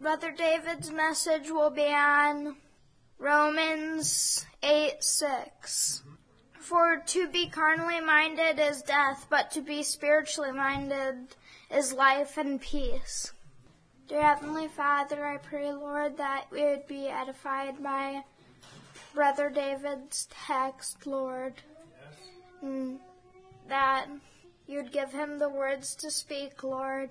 Brother David's message will be on Romans 8 6. For to be carnally minded is death, but to be spiritually minded is life and peace. Dear Heavenly Father, I pray, Lord, that we would be edified by Brother David's text, Lord. And mm, that you'd give him the words to speak, Lord.